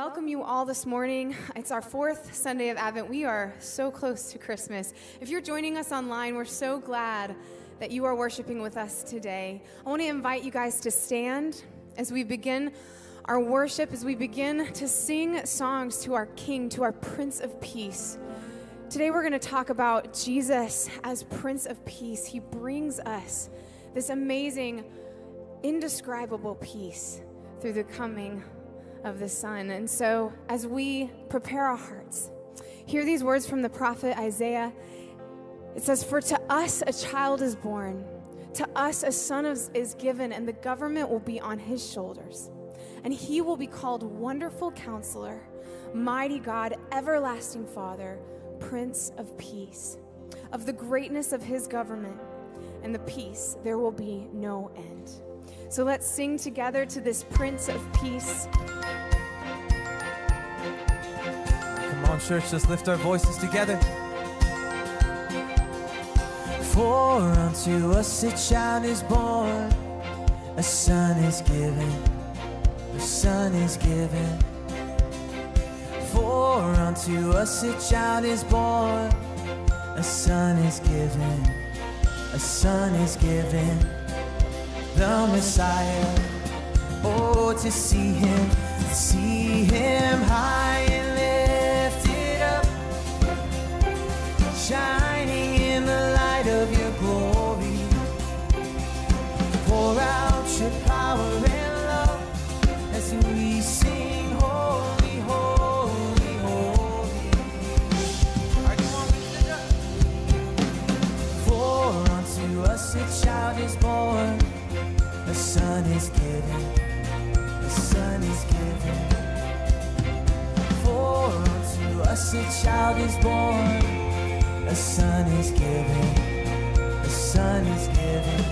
welcome you all this morning. It's our fourth Sunday of Advent. We are so close to Christmas. If you're joining us online, we're so glad that you are worshiping with us today. I want to invite you guys to stand as we begin our worship, as we begin to sing songs to our King, to our Prince of Peace. Today, we're going to talk about Jesus as Prince of Peace. He brings us this amazing, indescribable peace through the coming of the Son. And so, as we prepare our hearts, hear these words from the prophet Isaiah. It says, For to us a child is born, to us a son is given, and the government will be on his shoulders. And he will be called Wonderful Counselor, Mighty God, Everlasting Father, Prince of Peace. Of the greatness of his government and the peace, there will be no end. So let's sing together to this Prince of Peace. On, church, let's lift our voices together. For unto us a child is born, a son is given, a son is given. For unto us a child is born, a son is given, a son is given, the Messiah. Oh, to see him, see him high a son is given. For unto us a child is born, a son is given, a son is given,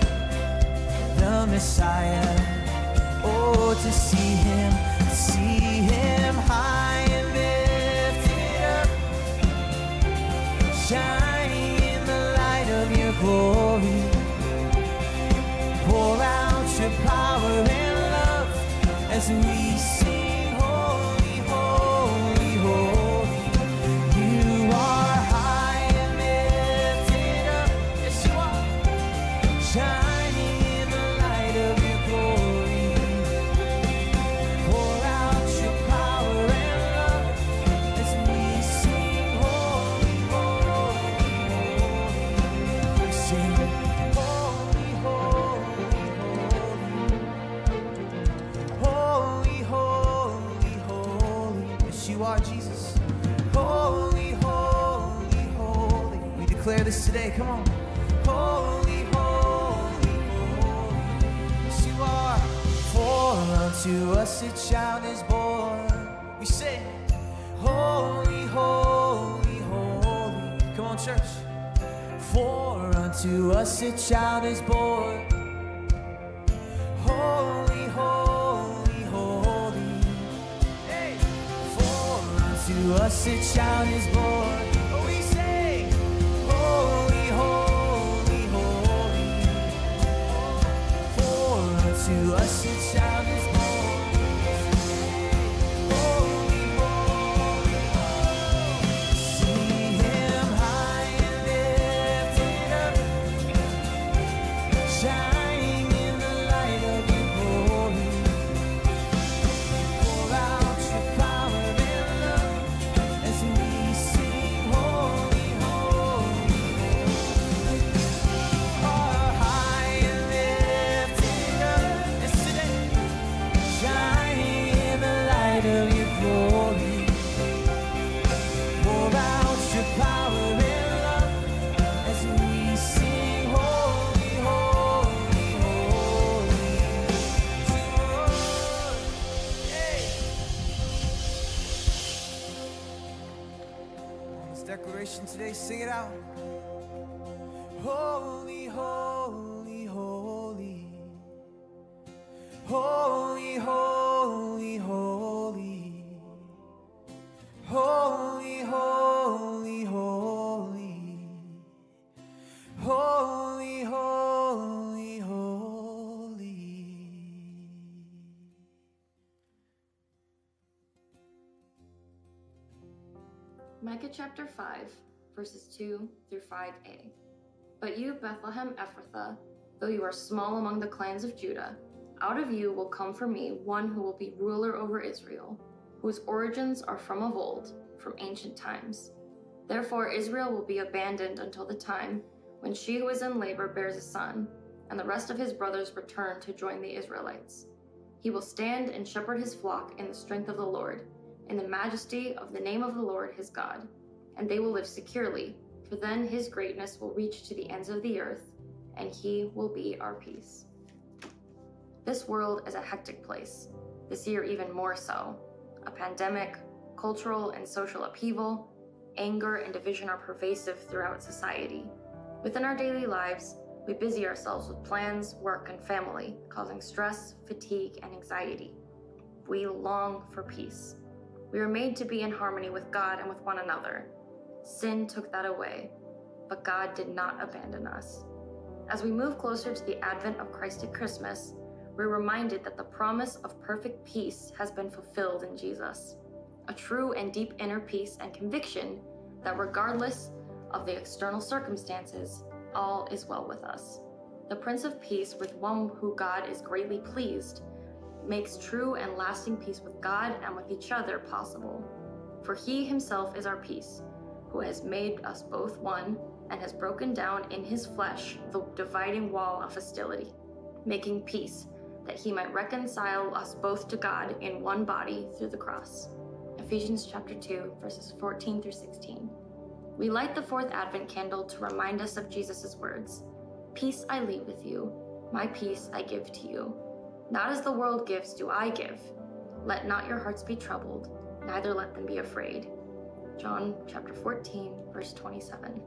the Messiah. Oh, to see today, sing it out. Holy, Chapter 5, verses 2 through 5a. But you, Bethlehem Ephrathah, though you are small among the clans of Judah, out of you will come for me one who will be ruler over Israel, whose origins are from of old, from ancient times. Therefore, Israel will be abandoned until the time when she who is in labor bears a son, and the rest of his brothers return to join the Israelites. He will stand and shepherd his flock in the strength of the Lord, in the majesty of the name of the Lord his God, and they will live securely, for then his greatness will reach to the ends of the earth, and he will be our peace. This world is a hectic place, this year even more so. A pandemic, cultural and social upheaval, anger and division are pervasive throughout society. Within our daily lives, we busy ourselves with plans, work, and family, causing stress, fatigue, and anxiety. We long for peace. We are made to be in harmony with God and with one another. Sin took that away, but God did not abandon us. As we move closer to the advent of Christ at Christmas, we're reminded that the promise of perfect peace has been fulfilled in Jesus. A true and deep inner peace and conviction that regardless of the external circumstances, all is well with us. The Prince of Peace, with one who God is greatly pleased, makes true and lasting peace with God and with each other possible. For he himself is our peace, who has made us both one and has broken down in his flesh the dividing wall of hostility, making peace that he might reconcile us both to God in one body through the cross. Ephesians chapter 2, verses 14 through 16. We light the fourth Advent candle to remind us of Jesus' words Peace I leave with you, my peace I give to you. Not as the world gives, do I give. Let not your hearts be troubled, neither let them be afraid. John chapter 14, verse 27.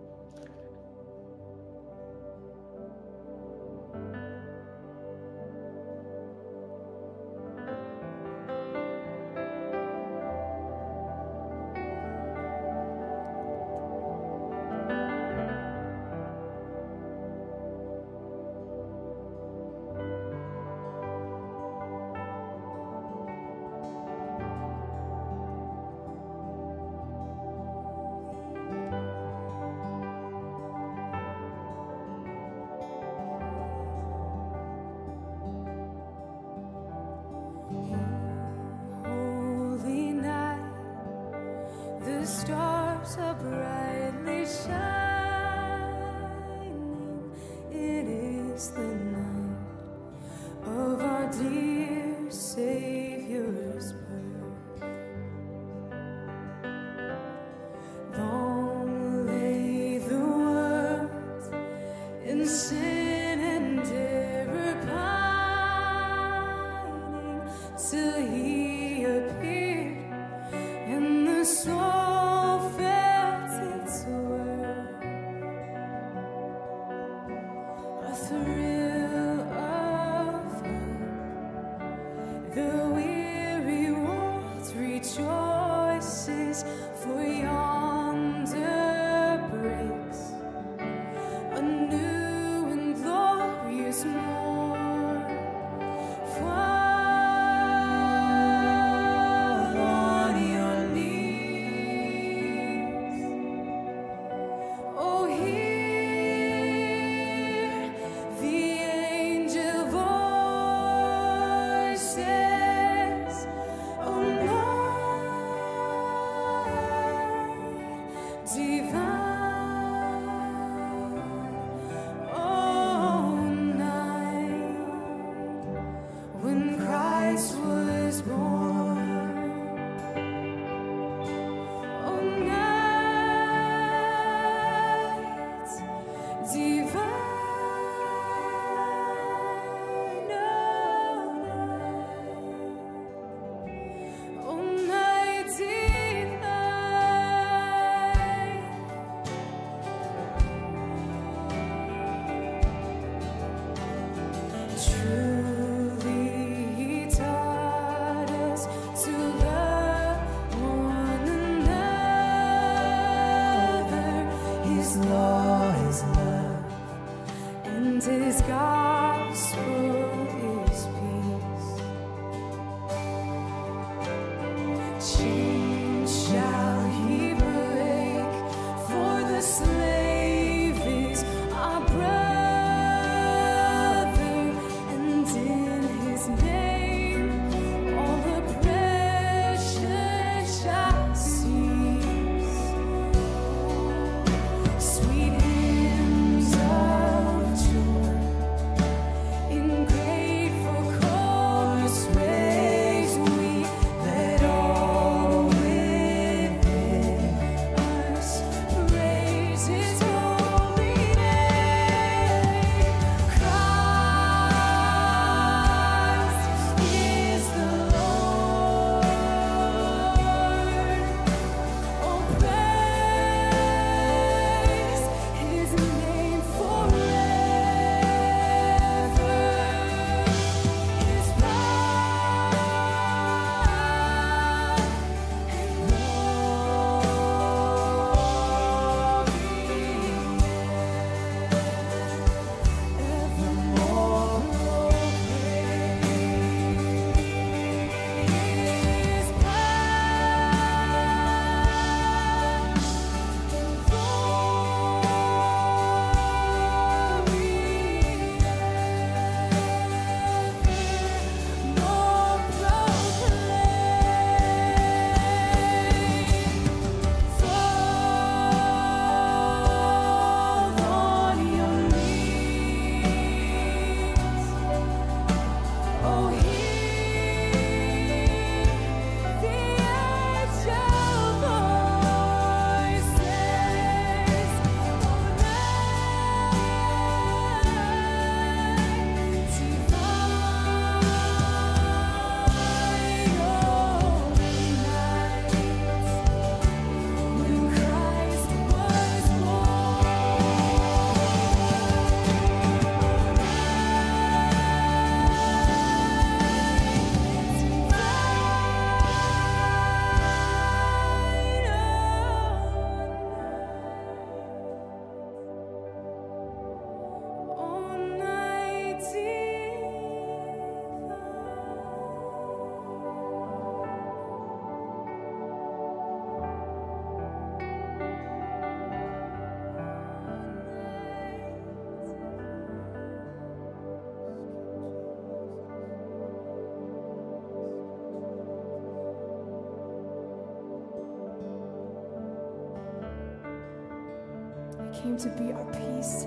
to be our peace,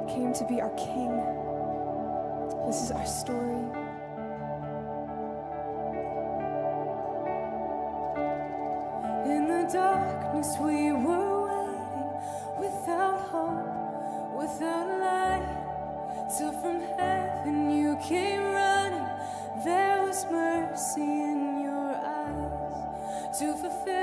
He came to be our King. This is our story. In the darkness, we were waiting without hope, without light, till from heaven you came running. There was mercy in your eyes to fulfill.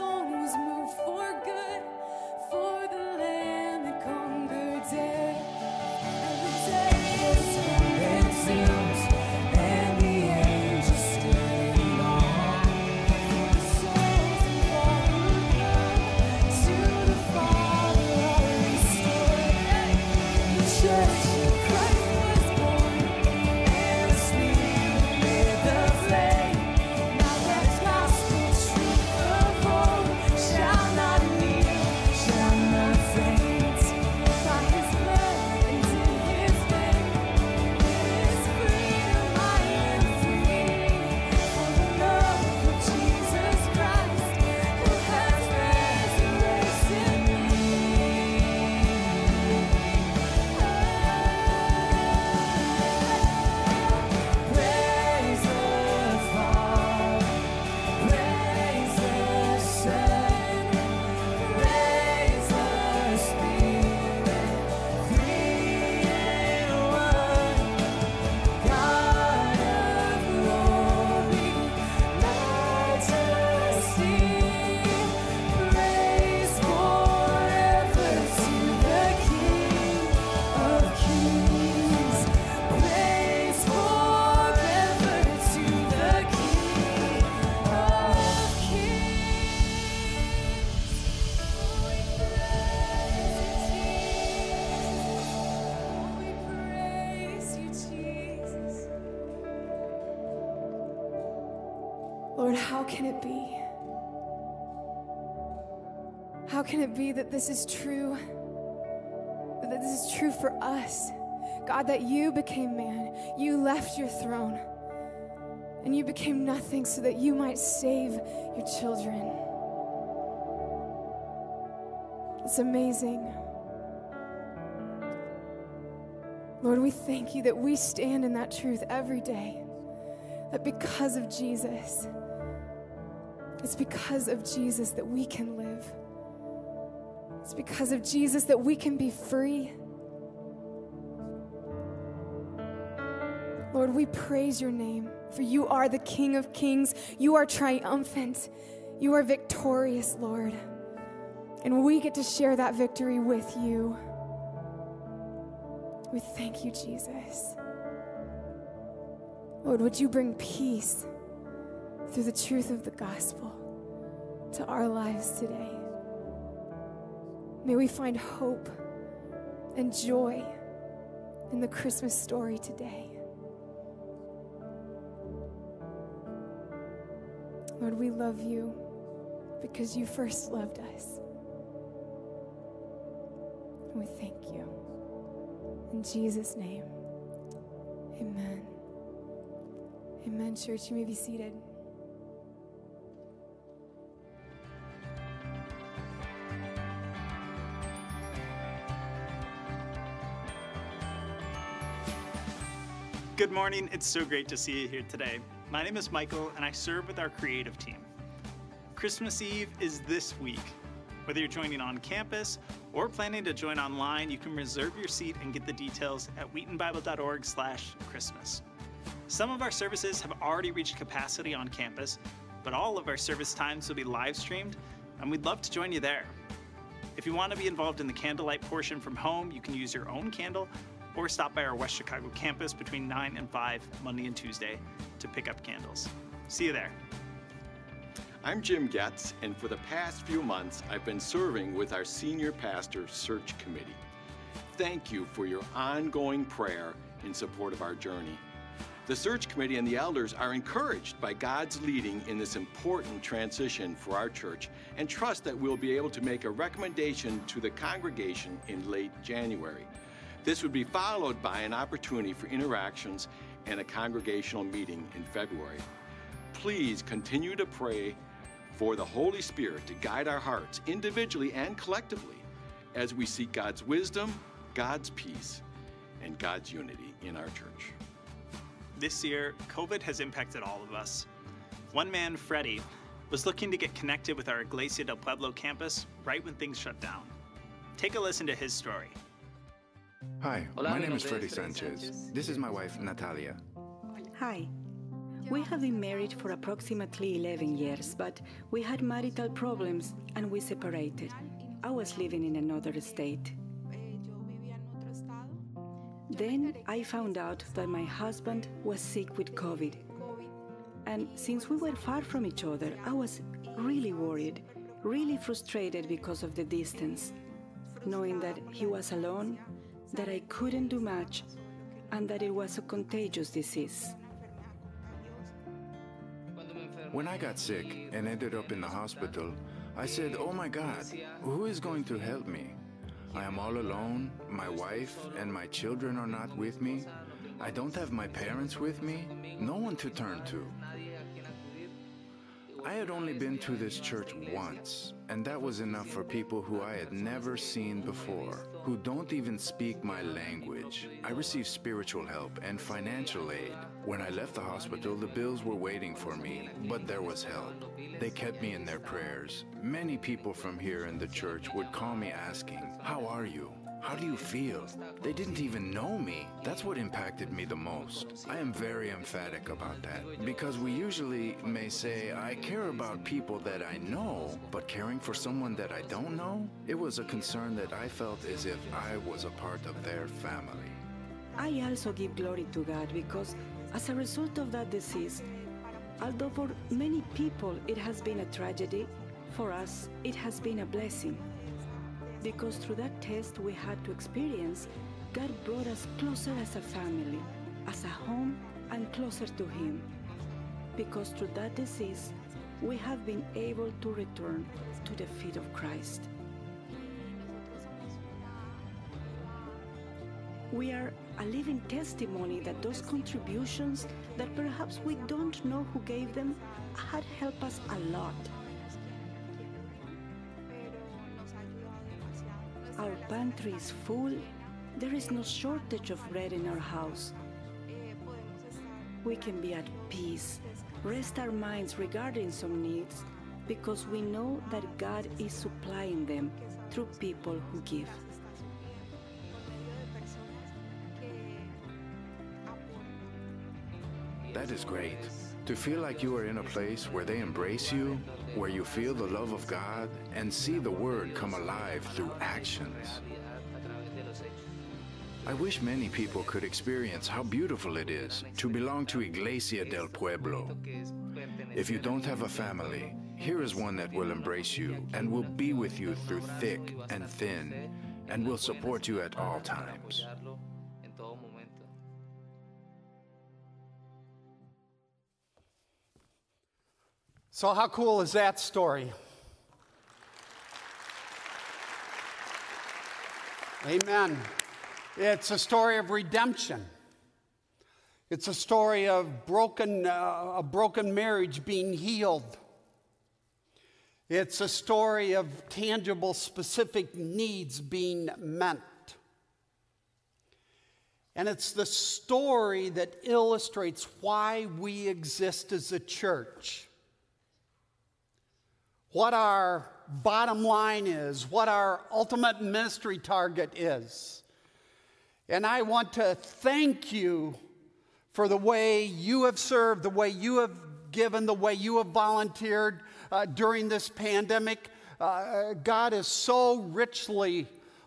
Was moved for good for the lamb that conquered death. you that this is true, that this is true for us. God, that you became man, you left your throne, and you became nothing so that you might save your children. It's amazing. Lord, we thank you that we stand in that truth every day. That because of Jesus, it's because of Jesus that we can live. It's because of Jesus that we can be free. Lord, we praise your name, for you are the King of kings. You are triumphant. You are victorious, Lord. And we get to share that victory with you. We thank you, Jesus. Lord, would you bring peace through the truth of the gospel to our lives today? May we find hope and joy in the Christmas story today. Lord, we love you because you first loved us. And We thank you. In Jesus' name, amen. Amen, church. You may be seated. Good morning. It's so great to see you here today. My name is Michael, and I serve with our creative team. Christmas Eve is this week. Whether you're joining on campus or planning to join online, you can reserve your seat and get the details at wheatonbible.org/christmas. Some of our services have already reached capacity on campus, but all of our service times will be live streamed, and we'd love to join you there. If you want to be involved in the candlelight portion from home, you can use your own candle or stop by our West Chicago campus between 9 and 5 Monday and Tuesday to pick up candles. See you there. I'm Jim Getz, and for the past few months, I've been serving with our Senior Pastor Search Committee. Thank you for your ongoing prayer in support of our journey. The Search Committee and the elders are encouraged by God's leading in this important transition for our church and trust that we'll be able to make a recommendation to the congregation in late January. This would be followed by an opportunity for interactions and a congregational meeting in February. Please continue to pray for the Holy Spirit to guide our hearts individually and collectively as we seek God's wisdom, God's peace, and God's unity in our church. This year, COVID has impacted all of us. One man, Freddie, was looking to get connected with our Iglesia del Pueblo campus right when things shut down. Take a listen to his story. Hi, Hola, my name is Freddy Freddy Sanchez. Sanchez. This is my wife, Natalia. Hi. We have been married for approximately 11 years, but we had marital problems and we separated. I was living in another state. Then I found out that my husband was sick with COVID. And since we were far from each other, I was really worried, really frustrated because of the distance, knowing that he was alone, that I couldn't do much, and that it was a contagious disease. When I got sick and ended up in the hospital, I said, Oh my God, who is going to help me? I am all alone. My wife and my children are not with me. I don't have my parents with me. No one to turn to. I had only been to this church once, and that was enough for people who I had never seen before, who don't even speak my language. I received spiritual help and financial aid. When I left the hospital, the bills were waiting for me, but there was help. They kept me in their prayers. Many people from here in the church would call me asking, How are you? How do you feel? They didn't even know me. That's what impacted me the most. I am very emphatic about that because we usually may say, I care about people that I know, but caring for someone that I don't know? It was a concern that I felt as if I was a part of their family. I also give glory to God because, as a result of that disease, although for many people it has been a tragedy, for us it has been a blessing. Because through that test we had to experience, God brought us closer as a family, as a home, and closer to Him. Because through that disease, we have been able to return to the feet of Christ. We are a living testimony that those contributions that perhaps we don't know who gave them had helped us a lot. Pantry is full. There is no shortage of bread in our house. We can be at peace, rest our minds regarding some needs, because we know that God is supplying them through people who give. That is great. To feel like you are in a place where they embrace you, where you feel the love of God, and see the Word come alive through actions. I wish many people could experience how beautiful it is to belong to Iglesia del Pueblo. If you don't have a family, here is one that will embrace you and will be with you through thick and thin and will support you at all times. So, how cool is that story? Amen. It's a story of redemption. It's a story of broken, uh, a broken marriage being healed. It's a story of tangible, specific needs being met. And it's the story that illustrates why we exist as a church. What our bottom line is, what our ultimate ministry target is. And I want to thank you for the way you have served, the way you have given, the way you have volunteered uh, during this pandemic. Uh, God has so richly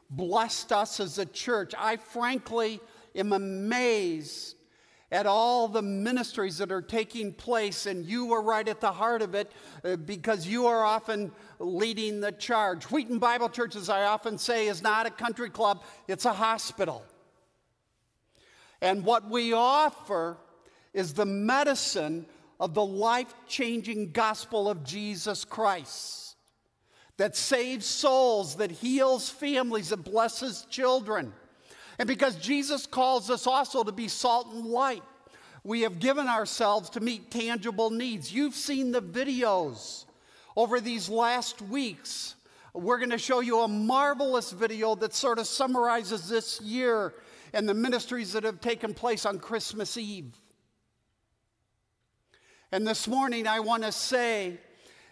blessed us as a church. I frankly am amazed at all the ministries that are taking place, and you are right at the heart of it uh, because you are often leading the charge. Wheaton Bible Church, as I often say, is not a country club, it's a hospital. And what we offer is the medicine of the life changing gospel of Jesus Christ that saves souls, that heals families, that blesses children. And because Jesus calls us also to be salt and light, we have given ourselves to meet tangible needs. You've seen the videos over these last weeks. We're going to show you a marvelous video that sort of summarizes this year and the ministries that have taken place on Christmas Eve. And this morning, I want to say,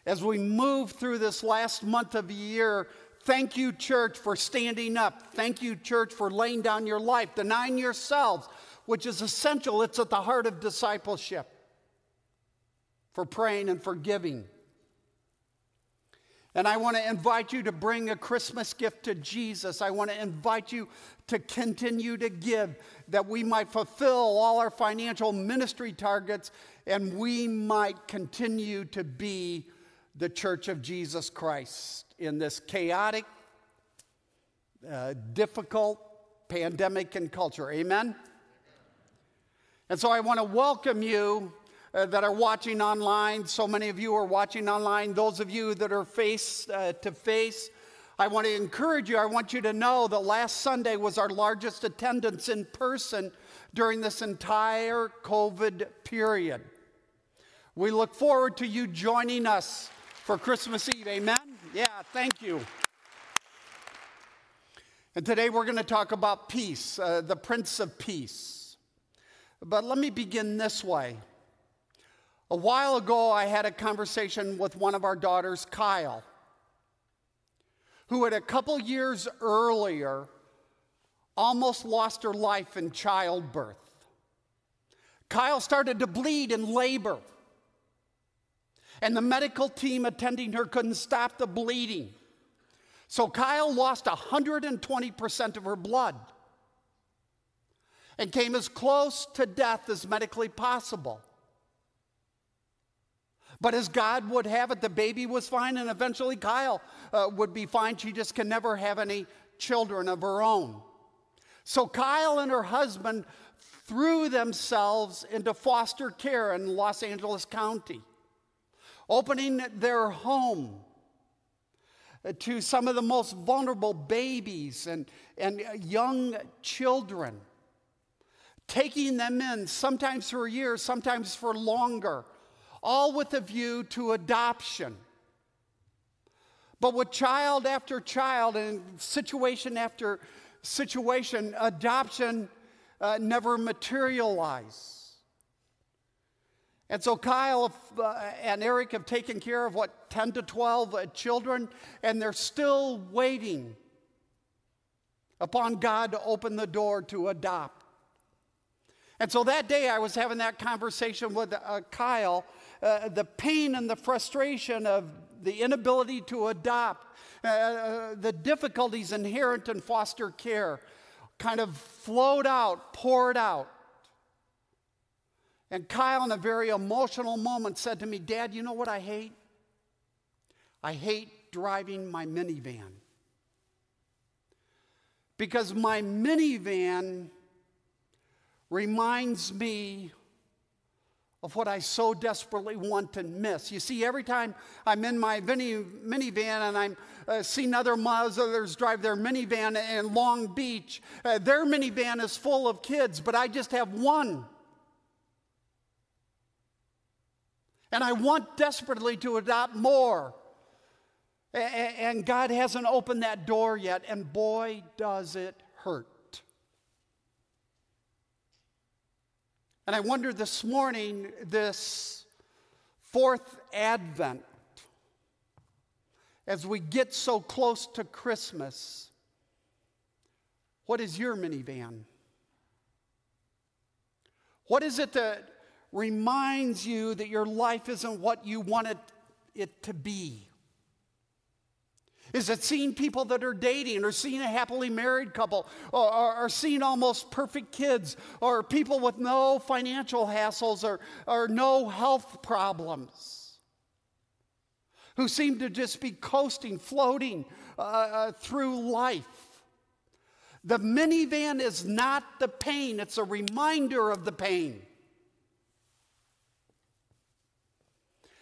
as we move through this last month of the year, thank you, church, for standing up. Thank you, church, for laying down your life, denying yourselves, which is essential. It's at the heart of discipleship, for praying and forgiving. And I want to invite you to bring a Christmas gift to Jesus. I want to invite you to continue to give that we might fulfill all our financial ministry targets and we might continue to be the church of Jesus Christ in this chaotic, uh, difficult pandemic and culture. Amen? And so I want to welcome you uh, that are watching online. So many of you are watching online. Those of you that are face uh, to face, I want to encourage you. I want you to know that last Sunday was our largest attendance in person during this entire COVID period. We look forward to you joining us for Christmas Eve. Amen? Yeah, thank you. And today we're going to talk about peace, uh, the Prince of Peace. But let me begin this way. A while ago, I had a conversation with one of our daughters, Kyle, who had a couple years earlier almost lost her life in childbirth. Kyle started to bleed in labor, and the medical team attending her couldn't stop the bleeding. So Kyle lost 120% of her blood and came as close to death as medically possible. But as God would have it, the baby was fine, and eventually Kyle uh, would be fine. She just can never have any children of her own. So Kyle and her husband threw themselves into foster care in Los Angeles County, opening their home to some of the most vulnerable babies and, and young children, taking them in, sometimes for years, sometimes for longer all with a view to adoption. But with child after child and situation after situation, adoption uh, never materialized. And so Kyle uh, and Eric have taken care of what, 10 to 12 uh, children, and they're still waiting upon God to open the door to adopt. And so that day I was having that conversation with uh, Kyle, uh, the pain and the frustration of the inability to adopt, uh, uh, the difficulties inherent in foster care kind of flowed out, poured out. And Kyle, in a very emotional moment, said to me, Dad, you know what I hate? I hate driving my minivan. Because my minivan reminds me of what I so desperately want and miss. You see, every time I'm in my minivan and I'm uh, seeing other others drive their minivan in Long Beach, uh, their minivan is full of kids, but I just have one. And I want desperately to adopt more. And God hasn't opened that door yet, and boy, does it hurt. And I wonder this morning, this fourth Advent, as we get so close to Christmas, what is your minivan? What is it that reminds you that your life isn't what you wanted it to be? Is it seeing people that are dating or seeing a happily married couple or, or, or, seeing almost perfect kids or people with no financial hassles or, or no health problems who seem to just be coasting, floating uh, uh, through life? The minivan is not the pain, it's a reminder of the pain.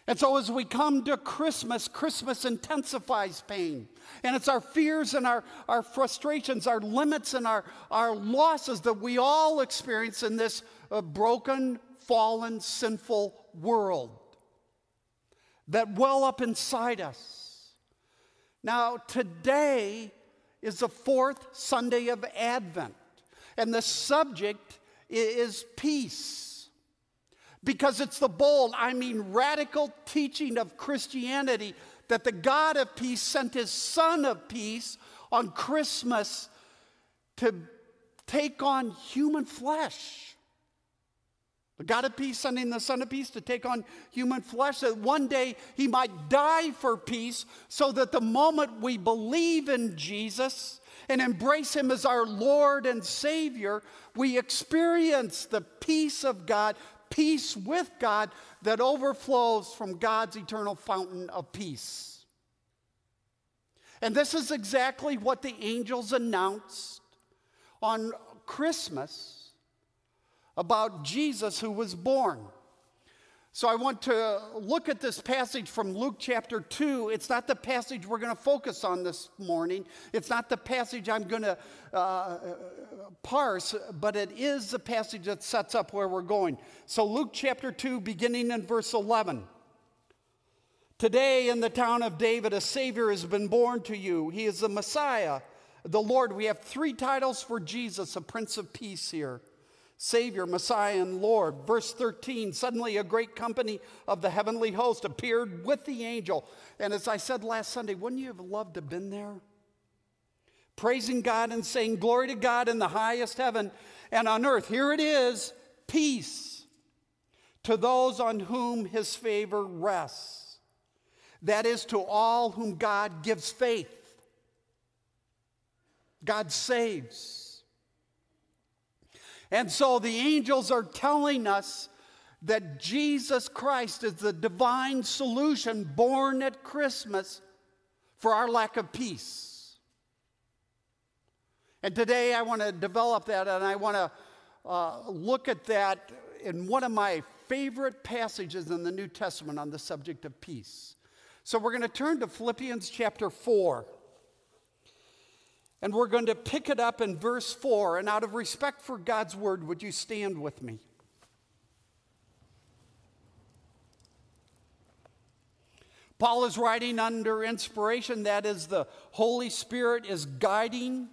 And so, as we come to Christmas, Christmas intensifies pain. And it's our fears and our, our frustrations, our limits and our, our losses that we all experience in this uh, broken, fallen, sinful world that well up inside us. Now, today is the fourth Sunday of Advent, and the subject is peace because it's the bold, I mean radical teaching of Christianity that the God of peace sent his Son of peace on Christmas to take on human flesh. The God of peace sending the Son of peace to take on human flesh, that one day he might die for peace, so that the moment we believe in Jesus and embrace him as our Lord and Savior, we experience the peace of God, peace with God that overflows from God's eternal fountain of peace. And this is exactly what the angels announced on Christmas about Jesus who was born. So I want to look at this passage from Luke chapter 2. It's not the passage we're going to focus on this morning. It's not the passage I'm going to uh, parse, but it is the passage that sets up where we're going. So Luke chapter 2, beginning in verse 11. Today in the town of David, a Savior has been born to you. He is the Messiah, the Lord. We have three titles for Jesus, a Prince of Peace here. Savior, Messiah, and Lord. Verse 13 Suddenly a great company of the heavenly host appeared with the angel. And as I said last Sunday, wouldn't you have loved to have been there? Praising God and saying, Glory to God in the highest heaven and on earth. Here it is peace to those on whom his favor rests. That is, to all whom God gives faith. God saves. And so the angels are telling us that Jesus Christ is the divine solution born at Christmas for our lack of peace. And today I want to develop that and I want to uh, look at that in one of my favorite passages in the New Testament on the subject of peace. So we're going to turn to Philippians chapter 4. And we're going to pick it up in verse 4. And out of respect for God's word, would you stand with me? Paul is writing under inspiration, that is, the Holy Spirit is guiding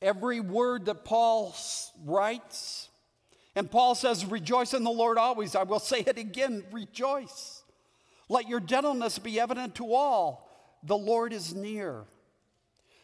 every word that Paul writes. And Paul says, Rejoice in the Lord always. I will say it again rejoice. Let your gentleness be evident to all. The Lord is near.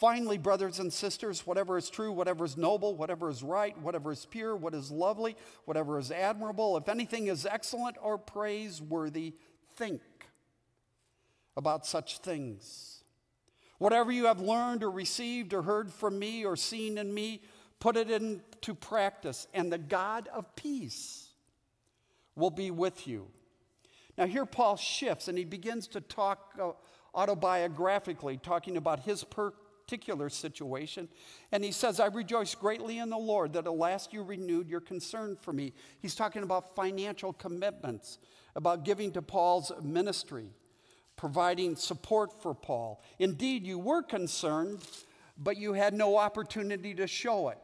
Finally, brothers and sisters, whatever is true, whatever is noble, whatever is right, whatever is pure, what is lovely, whatever is admirable, if anything is excellent or praiseworthy, think about such things. Whatever you have learned or received or heard from me or seen in me, put it into practice, and the God of peace will be with you. Now, here Paul shifts and he begins to talk uh, autobiographically, talking about his per- particular situation. And he says, I rejoice greatly in the Lord that at last you renewed your concern for me. He's talking about financial commitments, about giving to Paul's ministry, providing support for Paul. Indeed, you were concerned, but you had no opportunity to show it.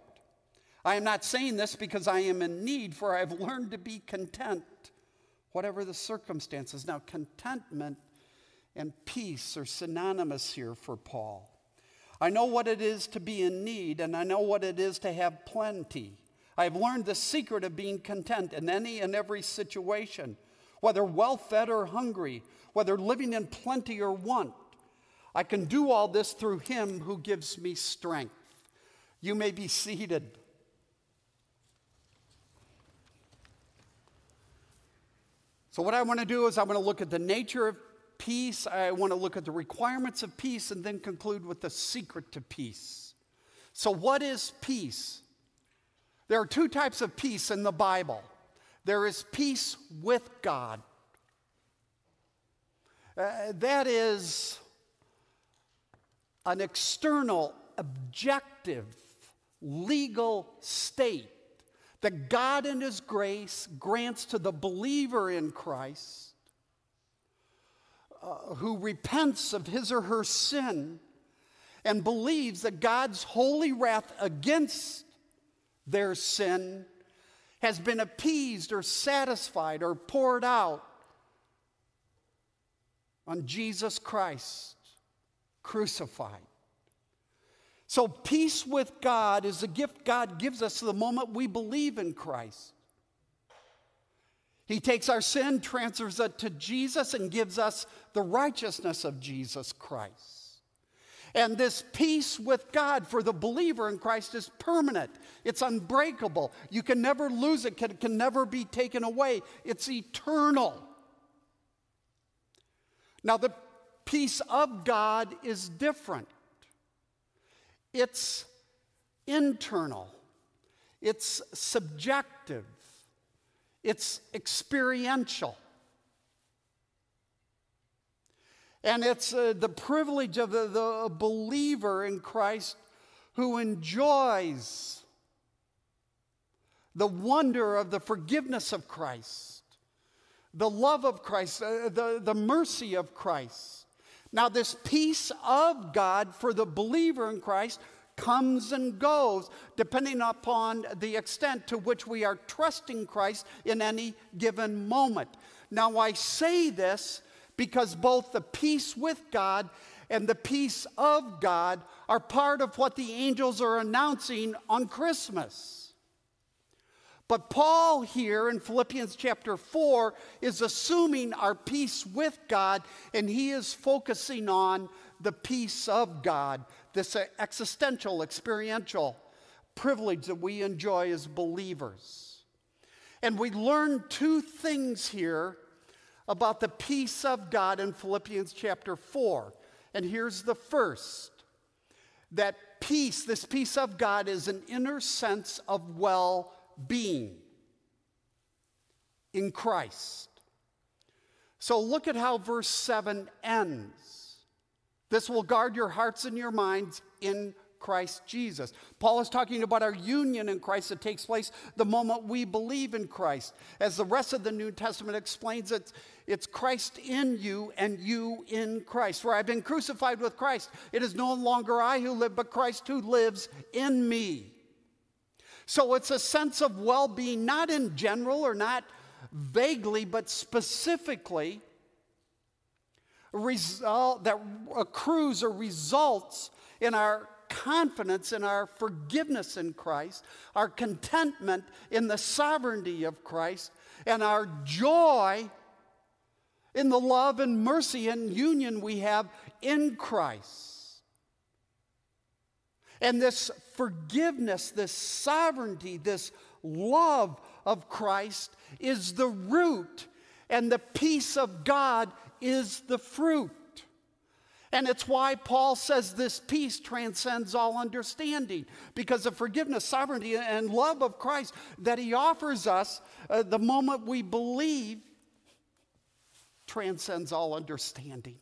I am not saying this because I am in need, for I have learned to be content, whatever the circumstances. Now, contentment and peace are synonymous here for Paul. I know what it is to be in need, and I know what it is to have plenty. I have learned the secret of being content in any and every situation, whether well fed or hungry, whether living in plenty or want. I can do all this through Him who gives me strength. You may be seated. So, what I want to do is, I want to look at the nature of peace, I want to look at the requirements of peace and then conclude with the secret to peace. So, what is peace? There are two types of peace in the Bible there is peace with God. Uh, that is an external, objective, legal state that God in His grace grants to the believer in Christ uh, who repents of his or her sin and believes that God's holy wrath against their sin has been appeased or satisfied or poured out on Jesus Christ crucified. So, peace with God is a gift God gives us the moment we believe in Christ. He takes our sin, transfers it to Jesus, and gives us the righteousness of Jesus Christ. And this peace with God for the believer in Christ is permanent. It's unbreakable. You can never lose it, it can never be taken away. It's eternal. Now, the peace of God is different. It's internal, it's subjective, it's experiential. And it's uh, the privilege of the, the believer in Christ who enjoys the wonder of the forgiveness of Christ, the love of Christ, uh, the, the mercy of Christ. Now, this peace of God for the believer in Christ comes and goes depending upon the extent to which we are trusting Christ in any given moment. Now, I say this because both the peace with God and the peace of God are part of what the angels are announcing on Christmas. But Paul here in Philippians chapter 4 is assuming our peace with God, and he is focusing on the peace of God, this existential, experiential privilege that we enjoy as believers. And we learn two things here about the peace of God in Philippians chapter 4. And here's the first that peace, this peace of God, is an inner sense of well being in Christ. So look at how verse 7 ends. This will guard your hearts and your minds in Christ Jesus. Paul is talking about our union in Christ that takes place the moment we believe in Christ. As the rest of the New Testament explains it, it's Christ in you and you in Christ. For I've been crucified with Christ. It is no longer I who live, but Christ who lives in me. So it's a sense of well being, not in general or not vaguely but specifically result, that accrues or results in our confidence in our forgiveness in Christ, our contentment in the sovereignty of Christ, and our joy in the love and mercy and union we have in Christ. And this forgiveness, this sovereignty, this love of Christ is the root, and the peace of God is the fruit. And it's why Paul says this peace transcends all understanding because of forgiveness, sovereignty, and love of Christ that he offers us uh, the moment we believe transcends all understanding.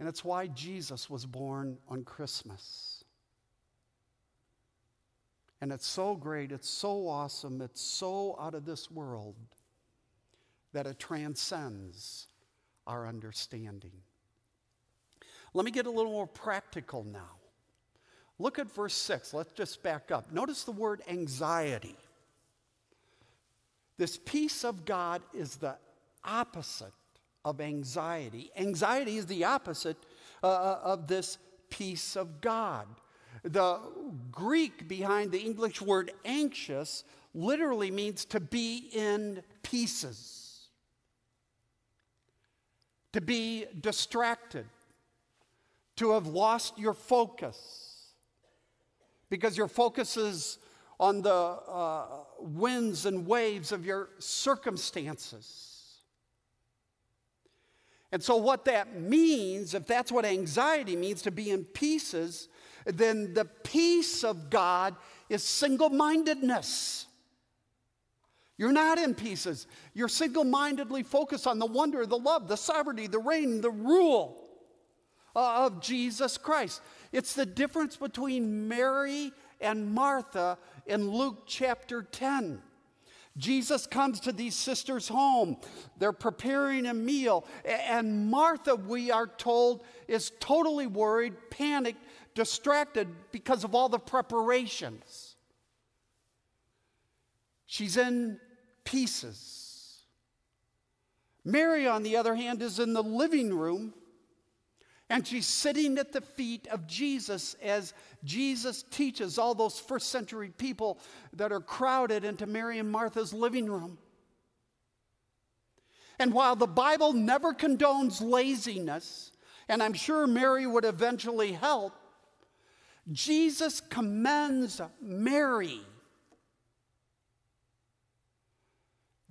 And it's why Jesus was born on Christmas. And it's so great, it's so awesome, it's so out of this world that it transcends our understanding. Let me get a little more practical now. Look at verse 6. Let's just back up. Notice the word anxiety. This peace of God is the opposite of anxiety. Anxiety is the opposite uh, uh, of this peace of God. The Greek behind the English word anxious literally means to be in pieces, to be distracted, to have lost your focus, because your focus is on the uh, winds and waves of your circumstances. And so, what that means, if that's what anxiety means, to be in pieces, then the peace of God is single mindedness. You're not in pieces. You're single mindedly focused on the wonder, the love, the sovereignty, the reign, the rule of Jesus Christ. It's the difference between Mary and Martha in Luke chapter 10. Jesus comes to these sisters' home. They're preparing a meal. And Martha, we are told, is totally worried, panicked, distracted because of all the preparations. She's in pieces. Mary, on the other hand, is in the living room and she's sitting at the feet of Jesus as Jesus teaches all those first century people that are crowded into Mary and Martha's living room. And while the Bible never condones laziness, and I'm sure Mary would eventually help, Jesus commends Mary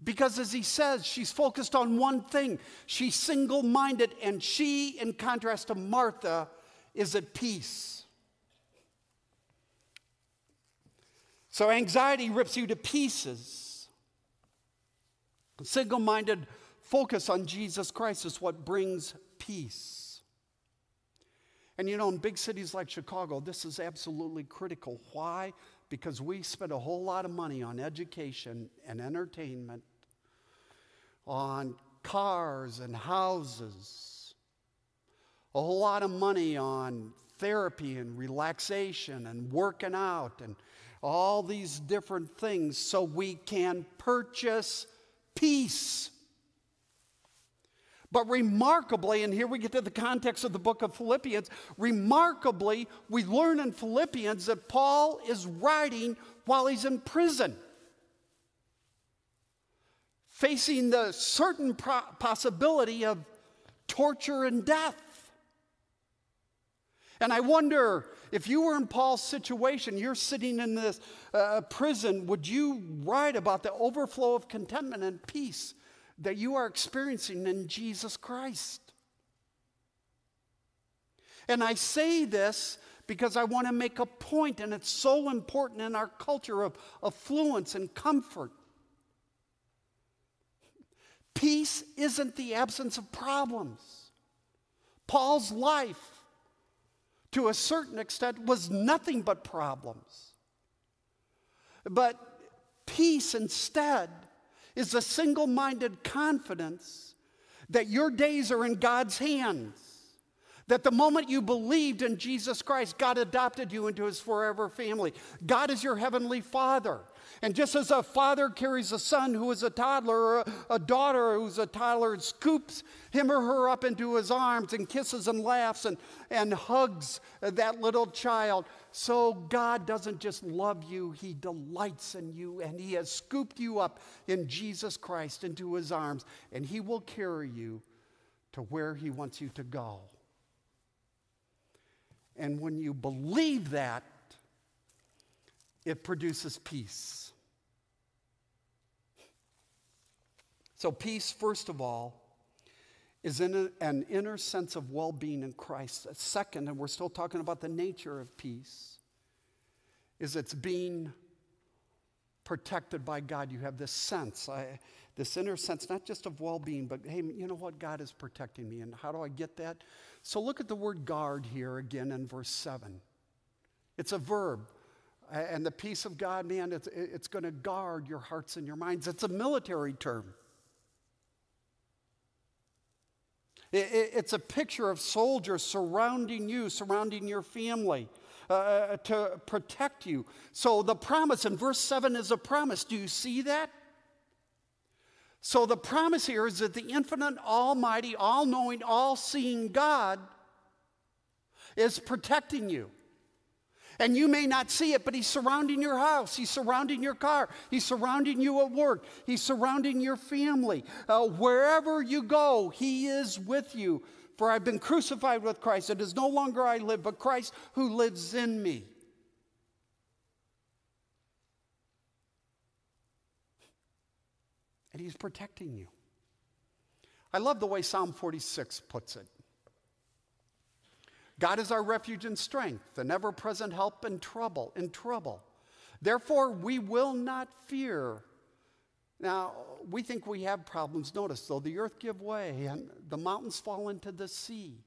Because as he says, she's focused on one thing. She's single minded, and she, in contrast to Martha, is at peace. So anxiety rips you to pieces. Single minded focus on Jesus Christ is what brings peace. And you know, in big cities like Chicago, this is absolutely critical. Why? Because we spend a whole lot of money on education and entertainment on cars and houses, a whole lot of money on therapy and relaxation and working out and all these different things so we can purchase peace. But remarkably, and here we get to the context of the book of Philippians, remarkably, we learn in Philippians that Paul is writing while he's in prison facing the certain possibility of torture and death. And I wonder if you were in Paul's situation, you're sitting in this uh, prison, would you write about the overflow of contentment and peace that you are experiencing in Jesus Christ? And I say this because I want to make a point, and it's so important in our culture of affluence and comfort. Peace isn't the absence of problems. Paul's life, to a certain extent, was nothing but problems. But peace instead is a single minded confidence that your days are in God's hands That the moment you believed in Jesus Christ, God adopted you into his forever family. God is your heavenly father. And just as a father carries a son who is a toddler, or a, daughter who's a toddler, and scoops him or her up into his arms and kisses and laughs and, and hugs that little child, so God doesn't just love you, He delights in you, and He has scooped you up in Jesus Christ into His arms, and He will carry you to where He wants you to go. And when you believe that, it produces peace. So, peace, first of all, is in an inner sense of well being in Christ. Second, and we're still talking about the nature of peace, is it's being protected by God. You have this sense, I, this inner sense, not just of well being, but hey, you know what? God is protecting me. And how do I get that? So look at the word guard here again in verse 7. It's a verb. And the peace of God, man, it's, it's going to guard your hearts and your minds. It's a military term. It's a picture of soldiers surrounding you, surrounding your family. Uh, uh, to protect you. So the promise in verse 7 is a promise. Do you see that? So the promise here is that the infinite, almighty, all knowing, all seeing God is protecting you. And you may not see it, but He's surrounding your house. He's surrounding your car. He's surrounding you at work. He's surrounding your family. Uh, wherever you go, He is with you. For I've been crucified with Christ. It is no longer I live, but Christ who lives in me. And He's protecting you. I love the way Psalm 46 puts it. God is our refuge and strength, an ever present help in trouble, in trouble. Therefore, we will not fear. Now, we think we have problems. Notice, though, the earth give way and the mountains fall into the sea.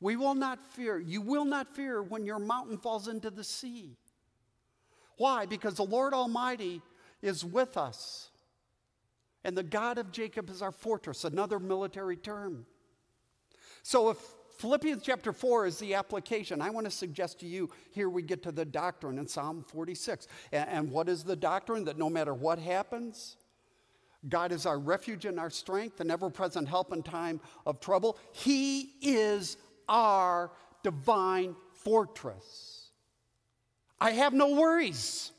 We will not fear. You will not fear when your mountain falls into the sea. Why? Because the Lord Almighty is with us. And the God of Jacob is our fortress, another military term. So if Philippians chapter 4 is the application. I want to suggest to you here we get to the doctrine in Psalm 46. And, and what is the doctrine? That no matter what happens, God is our refuge and our strength, an ever present help in time of trouble. He is our divine fortress. I have no worries.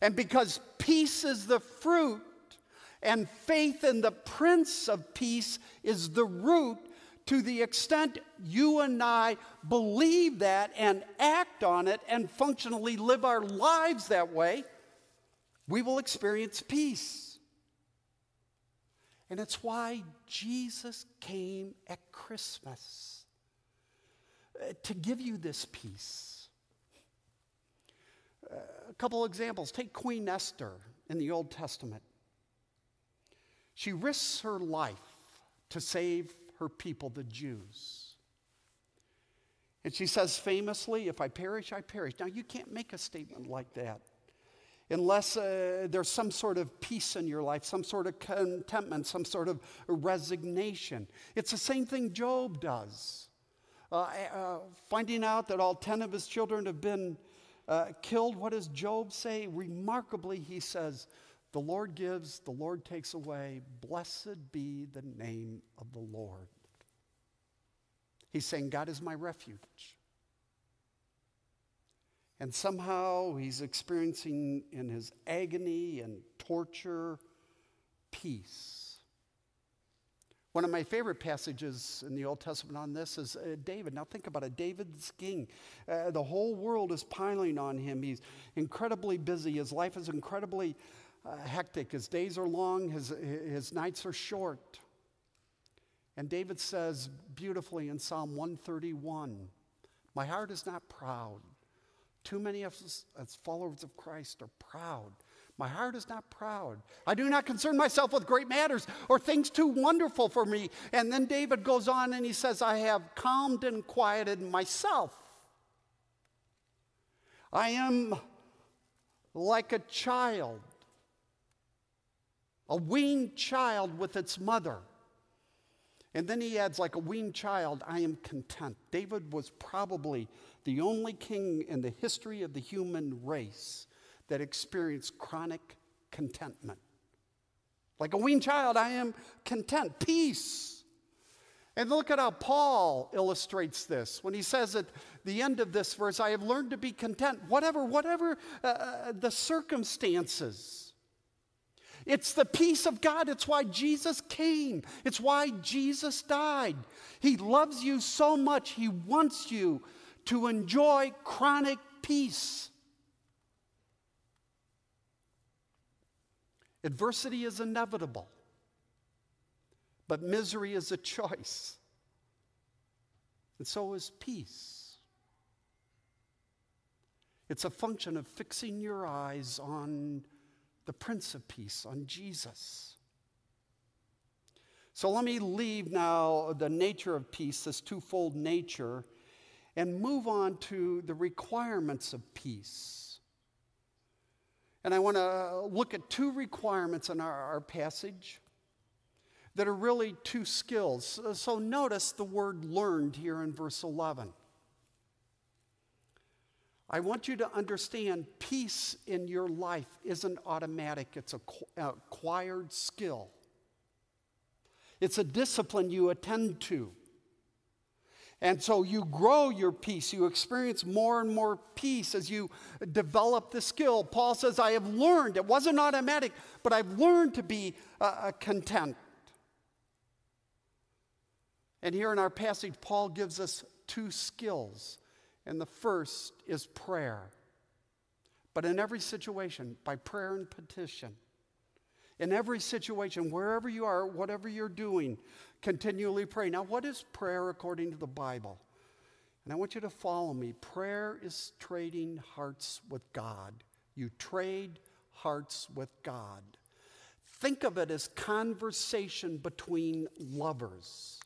And because peace is the fruit and faith in the Prince of Peace is the root to the extent you and I believe that and act on it and functionally live our lives that way, we will experience peace. And it's why Jesus came at Christmas uh, to give you this peace. Uh, a couple examples. Take Queen Esther in the Old Testament. She risks her life to save her people, the Jews. And she says famously, If I perish, I perish. Now, you can't make a statement like that unless uh, there's some sort of peace in your life, some sort of contentment, some sort of resignation. It's the same thing Job does. Uh, uh, finding out that all 10 of his children have been uh, killed, what does Job say? Remarkably, he says, the Lord gives, the Lord takes away. Blessed be the name of the Lord. He's saying, God is my refuge. And somehow he's experiencing in his agony and torture peace. One of my favorite passages in the Old Testament on this is uh, David. Now, think about it David's king. Uh, the whole world is piling on him. He's incredibly busy. His life is incredibly uh, hectic. His days are long, his, his nights are short. And David says beautifully in Psalm 131 My heart is not proud. Too many of us as followers of Christ are proud. My heart is not proud. I do not concern myself with great matters or things too wonderful for me. And then David goes on and he says, I have calmed and quieted myself. I am like a child a weaned child with its mother. And then he adds, like a weaned child, I am content. David was probably the only king in the history of the human race that experienced chronic contentment. Like a weaned child, I am content, peace. And look at how Paul illustrates this when he says at the end of this verse, I have learned to be content, whatever, whatever uh, uh the circumstances. It's the peace of God. It's why Jesus came. It's why Jesus died. He loves you so much, He wants you to enjoy chronic peace. Adversity is inevitable, but misery is a choice. And so is peace. It's a function of fixing your eyes on the Prince of Peace, on Jesus. So let me leave now the nature of peace, this twofold nature, and move on to the requirements of peace. And I want to look at two requirements in our, our, passage that are really two skills. So notice the word learned here in verse 11. I want you to understand peace in your life isn't automatic, it's a acquired skill. It's a discipline you attend to. And so you grow your peace. You experience more and more peace as you develop the skill. Paul says, I have learned, it wasn't automatic, but I've learned to be uh, content. And here in our passage, Paul gives us two skills and the first is prayer. But in every situation, by prayer and petition. In every situation, wherever you are, whatever you're doing, continually pray. Now, what is prayer according to the Bible? And I want you to follow me. Prayer is trading hearts with God. You trade hearts with God. Think of it as conversation between lovers.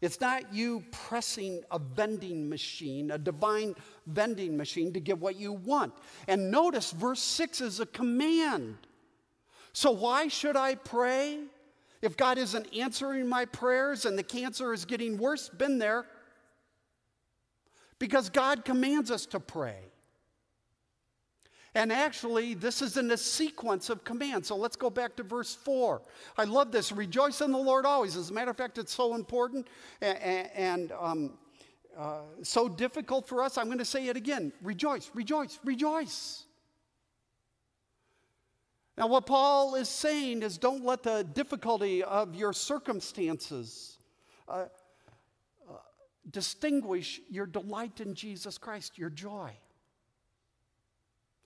It's not you pressing a vending machine, a divine vending machine to get what you want. And notice verse 6 is a command. So, why should I pray? If God isn't answering my prayers and the cancer is getting worse, been there. Because God commands us to pray. And actually, this is in a sequence of commands. So let's go back to verse 4. I love this. Rejoice in the Lord always. As a matter of fact, it's so important and, and um, uh, so difficult for us. I'm going to say it again rejoice, rejoice, rejoice. Now, what Paul is saying is don't let the difficulty of your circumstances uh, uh, distinguish your delight in Jesus Christ, your joy.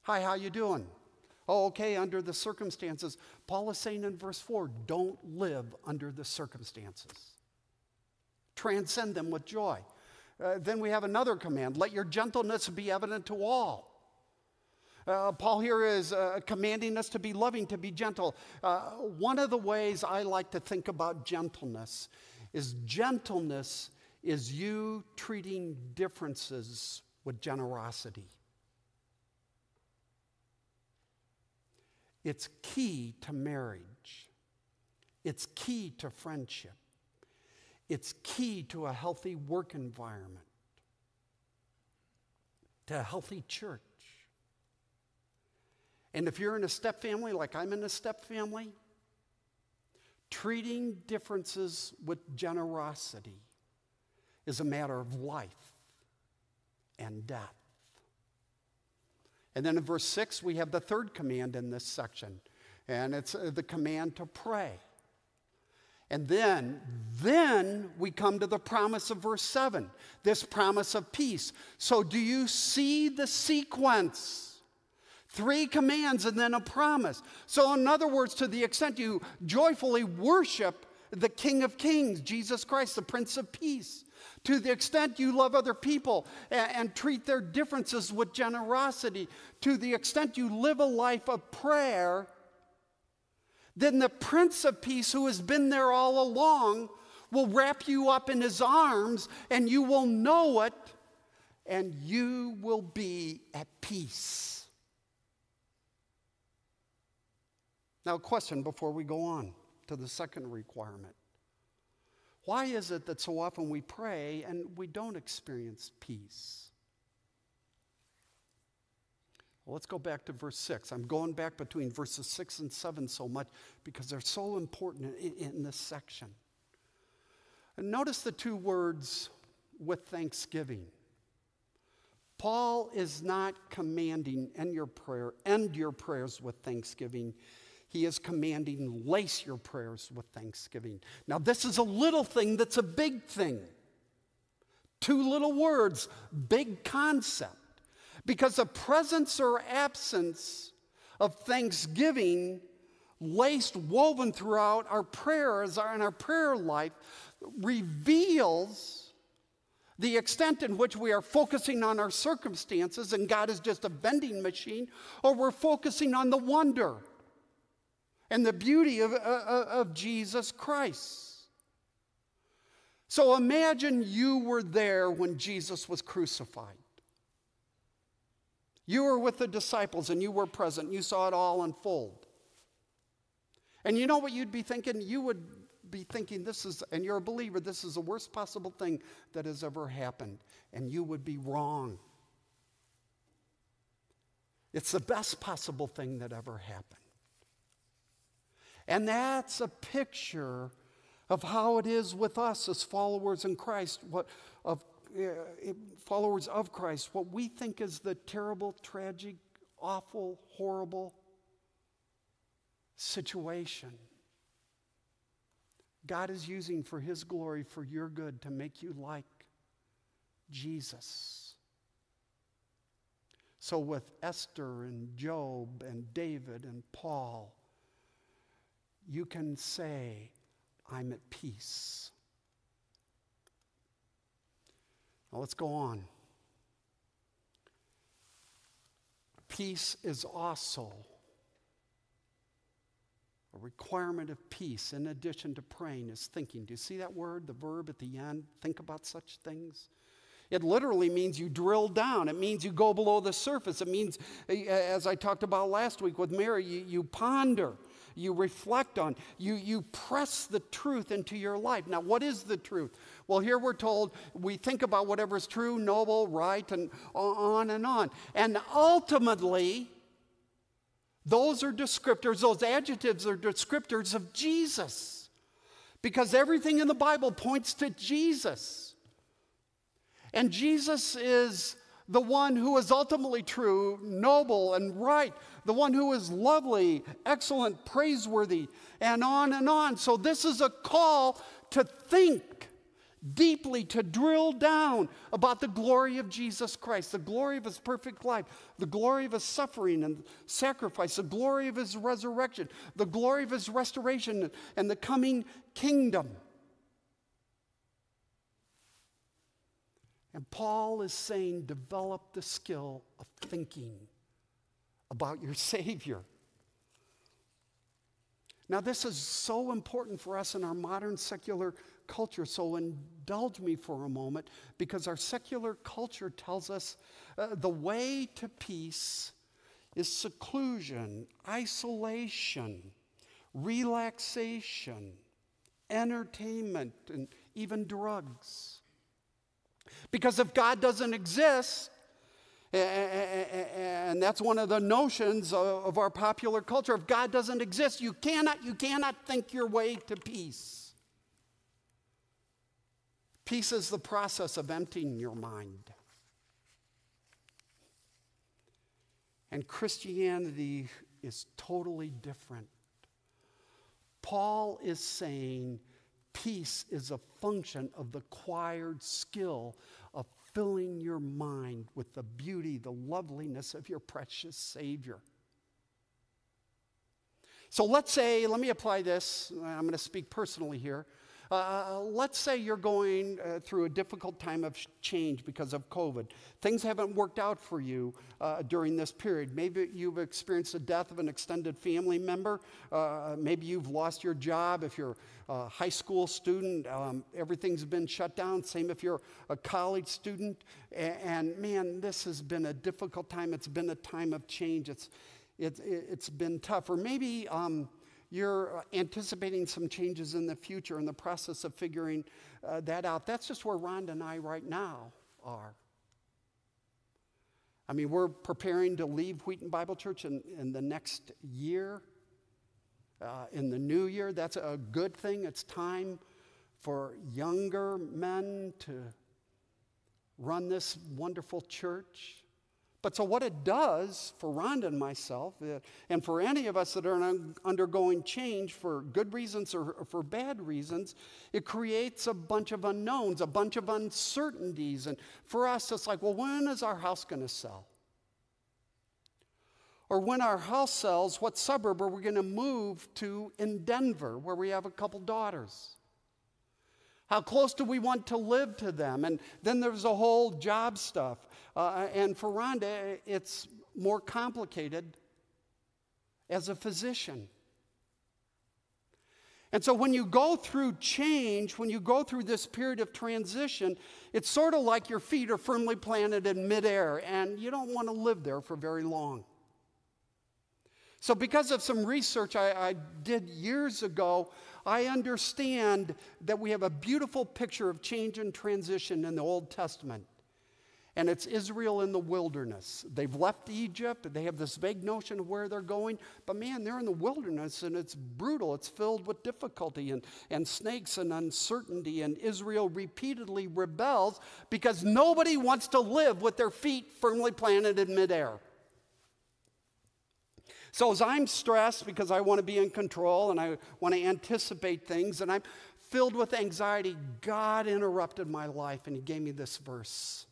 Hi, how you doing? Oh, okay, under the circumstances. Paul is saying in verse 4, don't live under the circumstances. Transcend them with joy. Uh, then we have another command let your gentleness be evident to all. Uh, Paul here is uh, commanding us to be loving, to be gentle. Uh, one of the ways I like to think about gentleness is gentleness is you treating differences with generosity. It's key to marriage. It's key to friendship. It's key to a healthy work environment, to a healthy church. And if you're in a step family, like I'm in a step family, treating differences with generosity is a matter of life and death. And then in verse 6, we have the third command in this section, and it's uh, the command to pray. And then, then we come to the promise of verse 7, this promise of peace. So, do you see the sequence? Three commands and then a promise. So, in other words, to the extent you joyfully worship the King of Kings, Jesus Christ, the Prince of Peace, to the extent you love other people and, and, treat their differences with generosity, to the extent you live a life of prayer, then the Prince of Peace, who has been there all along, will wrap you up in his arms and you will know it and you will be at peace. Now, a question before we go on to the second requirement Why is it that so often we pray and we don't experience peace? Well, let's go back to verse 6. I'm going back between verses 6 and 7 so much because they're so important in, in this section. And notice the two words with thanksgiving. Paul is not commanding end your prayer, end your prayers with thanksgiving. He is commanding lace your prayers with thanksgiving. Now, this is a little thing that's a big thing. Two little words, big concept. Because the presence or absence of thanksgiving laced, woven throughout our prayers and our prayer life reveals the extent in which we are focusing on our circumstances and God is just a vending machine, or we're focusing on the wonder and the beauty of, uh, uh of Jesus Christ. So imagine you were there when Jesus was crucified. You were with the disciples and you were present. You saw it all unfold. And you know what you'd be thinking? You would be thinking this is, and you're a believer, this is the worst possible thing that has ever happened. And you would be wrong. It's the best possible thing that ever happened. And that's a picture of how it is with us as followers in Christ, what, of uh, followers of Christ, what we think is the terrible, tragic, awful, horrible situation. God is using for His glory, for your good, to make you like Jesus. So, with Esther and Job and David and Paul, you can say, I'm at peace. Now let's go on. Peace is also a requirement of peace in addition to praying is thinking. Do you see that word, the verb at the end? Think about such things. It literally means you drill down. It means you go below the surface. It means, eh, as I talked about last week with Mary, you, you ponder you reflect on, you, you press the truth into your life. Now, what is the truth? Well, here we're told we think about whatever is true, noble, right, and on and on. And ultimately, those are descriptors, those adjectives are descriptors of Jesus. Because everything in the Bible points to Jesus. And Jesus is the one who is ultimately true, noble, and right, the one who is lovely, excellent, praiseworthy, and on and on. So, this is a call to think deeply, to drill down about the glory of Jesus Christ, the glory of his perfect life, the glory of his suffering and sacrifice, the glory of his resurrection, the glory of his restoration, and the coming kingdom. And Paul is saying, develop the skill of thinking about your Savior. Now, this is so important for us in our modern secular culture, so indulge me for a moment because our secular culture tells us uh, the way to peace is seclusion, isolation, relaxation, entertainment, and even drugs. Because if God doesn't exist, and that's one of the notions of our popular culture. If God doesn't exist, you cannot, you cannot think your way to peace. Peace is the process of emptying your mind. And Christianity is totally different. Paul is saying peace is a function of the acquired skill of filling your mind with the beauty, the loveliness of your precious Savior. So let's say, let me apply this. I'm going to speak personally here. Uh, let's say you're going uh, through a difficult time of change because of COVID. Things haven't worked out for you uh, during this period. Maybe you've experienced the death of an extended family member. Uh, maybe you've lost your job. If you're a high school student, um, everything's been shut down. Same if you're a college student. And, and, man, this has been a difficult time. It's been a time of change. It's, it, it's been tough. Or maybe um, you're uh, anticipating some changes in the future in the process of figuring uh, that out. That's just where Rhonda and I right now are. I mean, we're preparing to leave Wheaton Bible Church in, in the next year, uh, in the new year. That's a good thing. It's time for younger men to run this wonderful church. But so, what it does for Rhonda and myself, uh, and for any of us that are undergoing change for good reasons or for bad reasons, it creates a bunch of unknowns, a bunch of uncertainties. And for us, it's like, well, when is our house going to sell? Or when our house sells, what suburb are we going to move to in Denver, where we have a couple daughters? How close do we want to live to them? And then there's a whole job stuff. Uh, and for Rhonda, it's more complicated as a physician. And so when you go through change, when you go through this period of transition, it's sort of like your feet are firmly planted in midair and you don't want to live there for very long. So, because of some research I, I did years ago, I understand that we have a beautiful picture of change and transition in the Old Testament and it's Israel in the wilderness. They've left Egypt, they have this vague notion of where they're going, but man, they're in the wilderness and it's brutal. It's filled with difficulty and, and snakes and uncertainty, and Israel repeatedly rebels because nobody wants to live with their feet firmly planted in midair. So, as I'm stressed because I want to be in control and I want to anticipate things, and I'm filled with anxiety, God interrupted my life and He gave me this verse.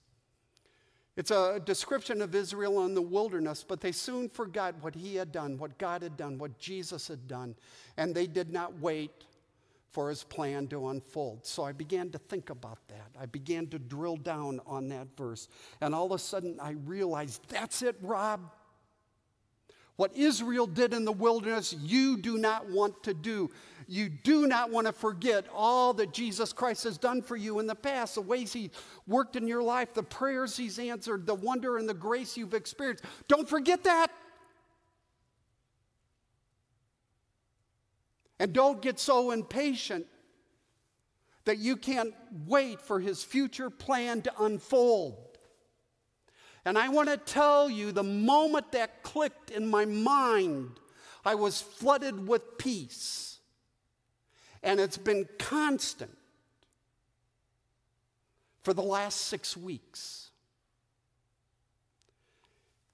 It's a description of Israel in the wilderness, but they soon forgot what he had done, what God had done, what Jesus had done, and they did not wait for his plan to unfold. So I began to think about that. I began to drill down on that verse, and all of a sudden I realized that's it, Rob. What Israel did in the wilderness, you do not want to do. You do not want to forget all that Jesus Christ has done for you in the past, the ways He worked in your life, the prayers He's answered, the wonder and the grace you've experienced. Don't forget that. And don't get so impatient that you can't wait for His future plan to unfold. And I want to tell you the moment that clicked in my mind, I was flooded with peace and it's been constant for the last six weeks.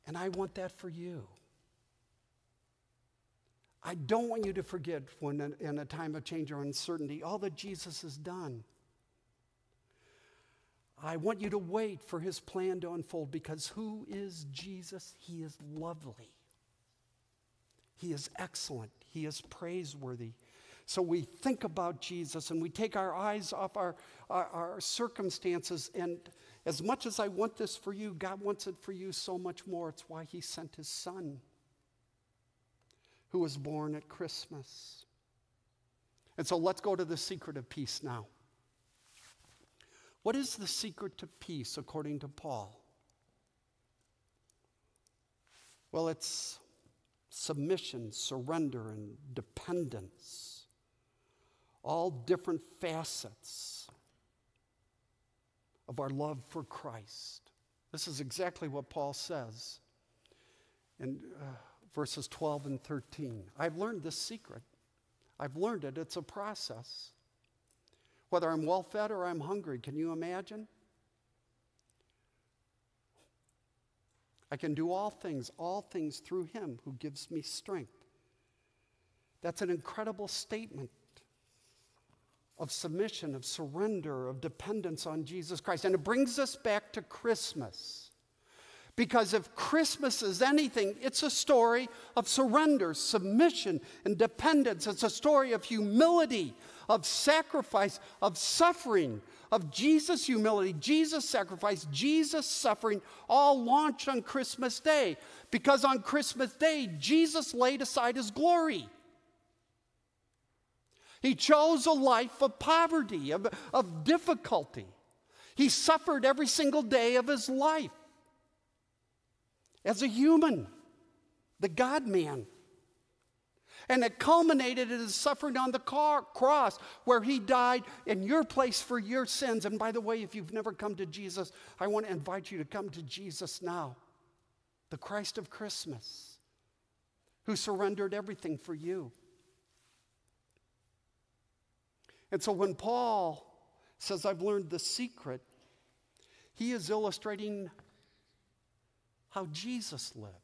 And I want that for you. I don't want you to forget when in a time of change or uncertainty all that Jesus has done. I want you to wait for his plan to unfold because who is Jesus? He is lovely. He is excellent. He is praiseworthy. So we think about Jesus and we take our eyes off our, our, our, circumstances. And as much as I want this for you, God wants it for you so much more. It's why He sent His Son, who was born at Christmas. And so let's go to the secret of peace now. What is the secret to peace according to Paul? Well, it's submission, surrender, and dependence all different facets of our love for Christ. This is exactly what Paul says in uh, verses 12 and 13. I've learned this secret. I've learned it. It's a process. Whether I'm well fed or I'm hungry, can you imagine? I can do all things, all things through him who gives me strength. That's an incredible statement of submission, of surrender, of dependence on Jesus Christ. And it brings us back to Christmas. Because if Christmas is anything, it's a story of surrender, submission, and dependence. It's a story of humility, of sacrifice, of suffering, of Jesus' humility, Jesus' sacrifice, Jesus' suffering, all launched on Christmas Day. Because on Christmas Day, Jesus laid aside his glory. He chose a life of poverty, of, of difficulty. He suffered every single day of his life as a human, the God man. And it culminated in his suffering on the car, cross, where he died in your place for your sins. And by the way, if you've never come to Jesus, I want to invite you to come to Jesus now, the Christ of Christmas, who surrendered everything for you. And so when Paul says, I've learned the secret, he is illustrating how Jesus lived.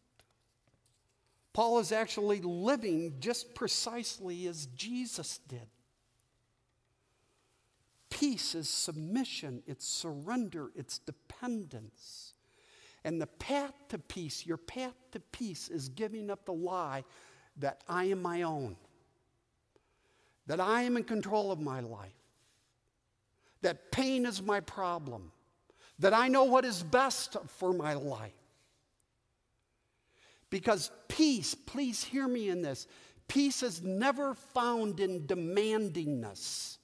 Paul is actually living just precisely as Jesus did. Peace is submission, it's surrender, it's dependence. And the path to peace, your path to peace, is giving up the lie that I am my own, that I am in control of my life, that pain is my problem, that I know what is best for my life. Because peace, please hear me in this, peace is never found in demandingness,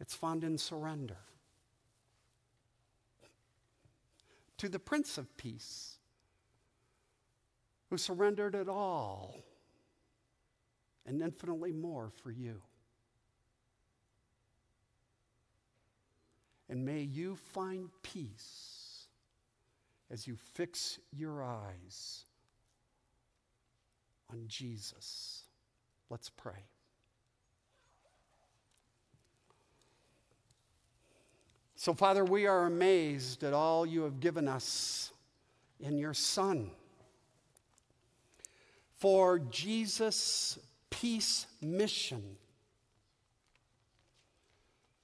it's found in surrender. To the Prince of Peace, who surrendered it all and infinitely more for you. And may you find peace as you fix your eyes on Jesus. Let's pray. So, Father, we are amazed at all you have given us in your Son. For Jesus' peace mission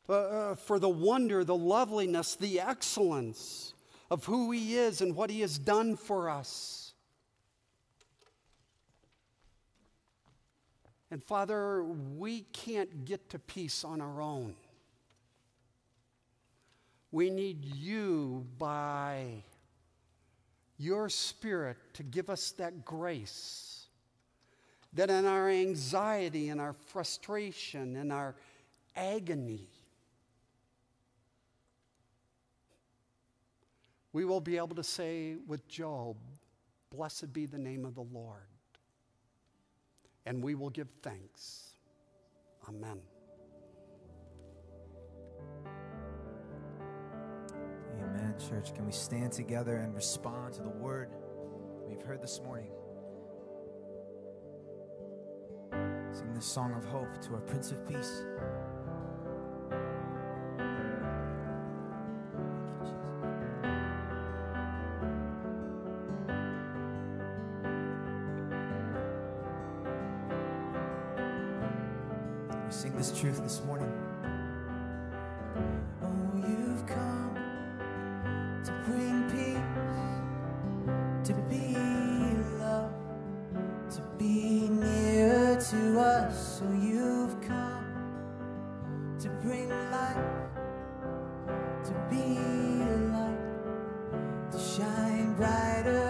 uh, for the wonder, the loveliness, the excellence of who He is and what He has done for us. And Father, we can't get to peace on our own. We need you by your Spirit to give us that grace that in our anxiety and our frustration and our agony, we will be able to say with Job, Blessed be the name of the Lord. And we will give thanks. Amen. Amen, church. Can we stand together and respond to the word we've heard this morning? Sing this song of hope to our Prince of Peace. Shine brighter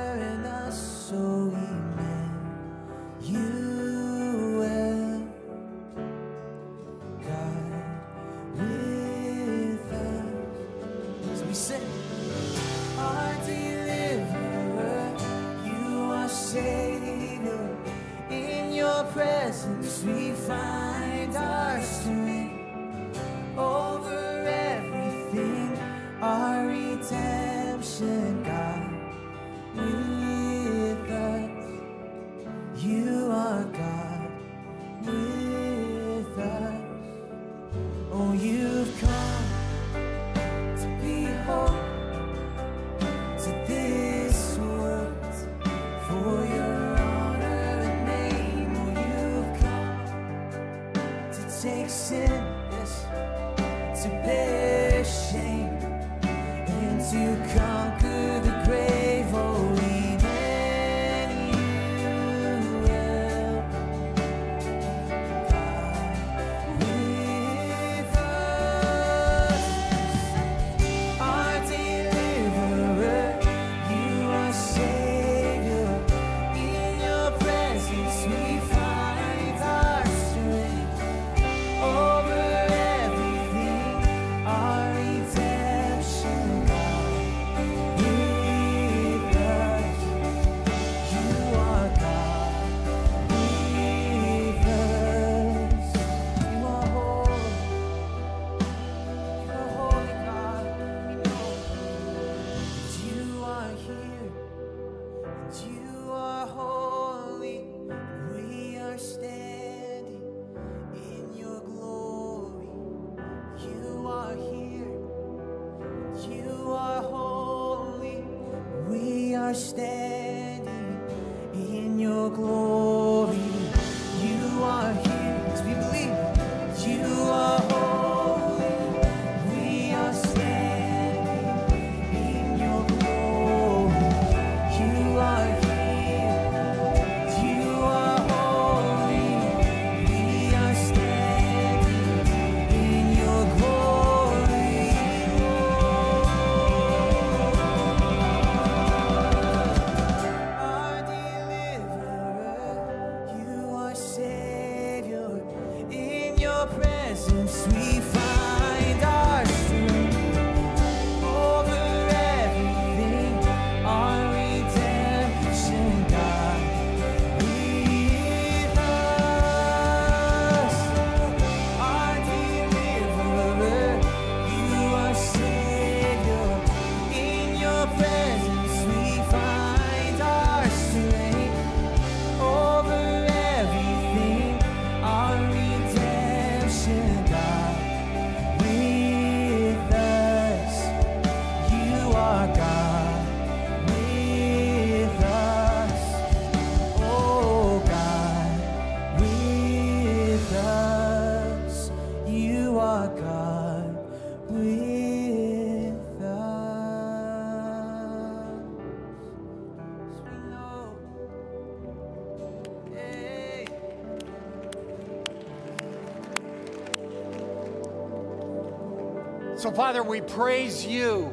So, Father, we praise you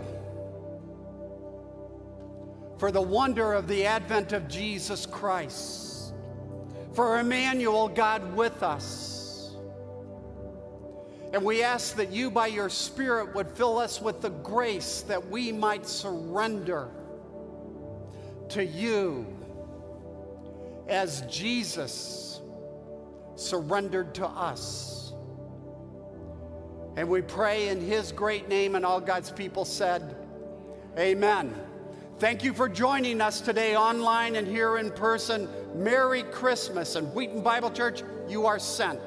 for the wonder of the advent of Jesus Christ, for Emmanuel, God with us. And we ask that you, by your Spirit, would fill us with the grace that we might surrender to you as Jesus surrendered to us. And we pray in his great name, and all God's people said, Amen. Thank you for joining us today online and here in person. Merry Christmas. And Wheaton Bible Church, you are sent.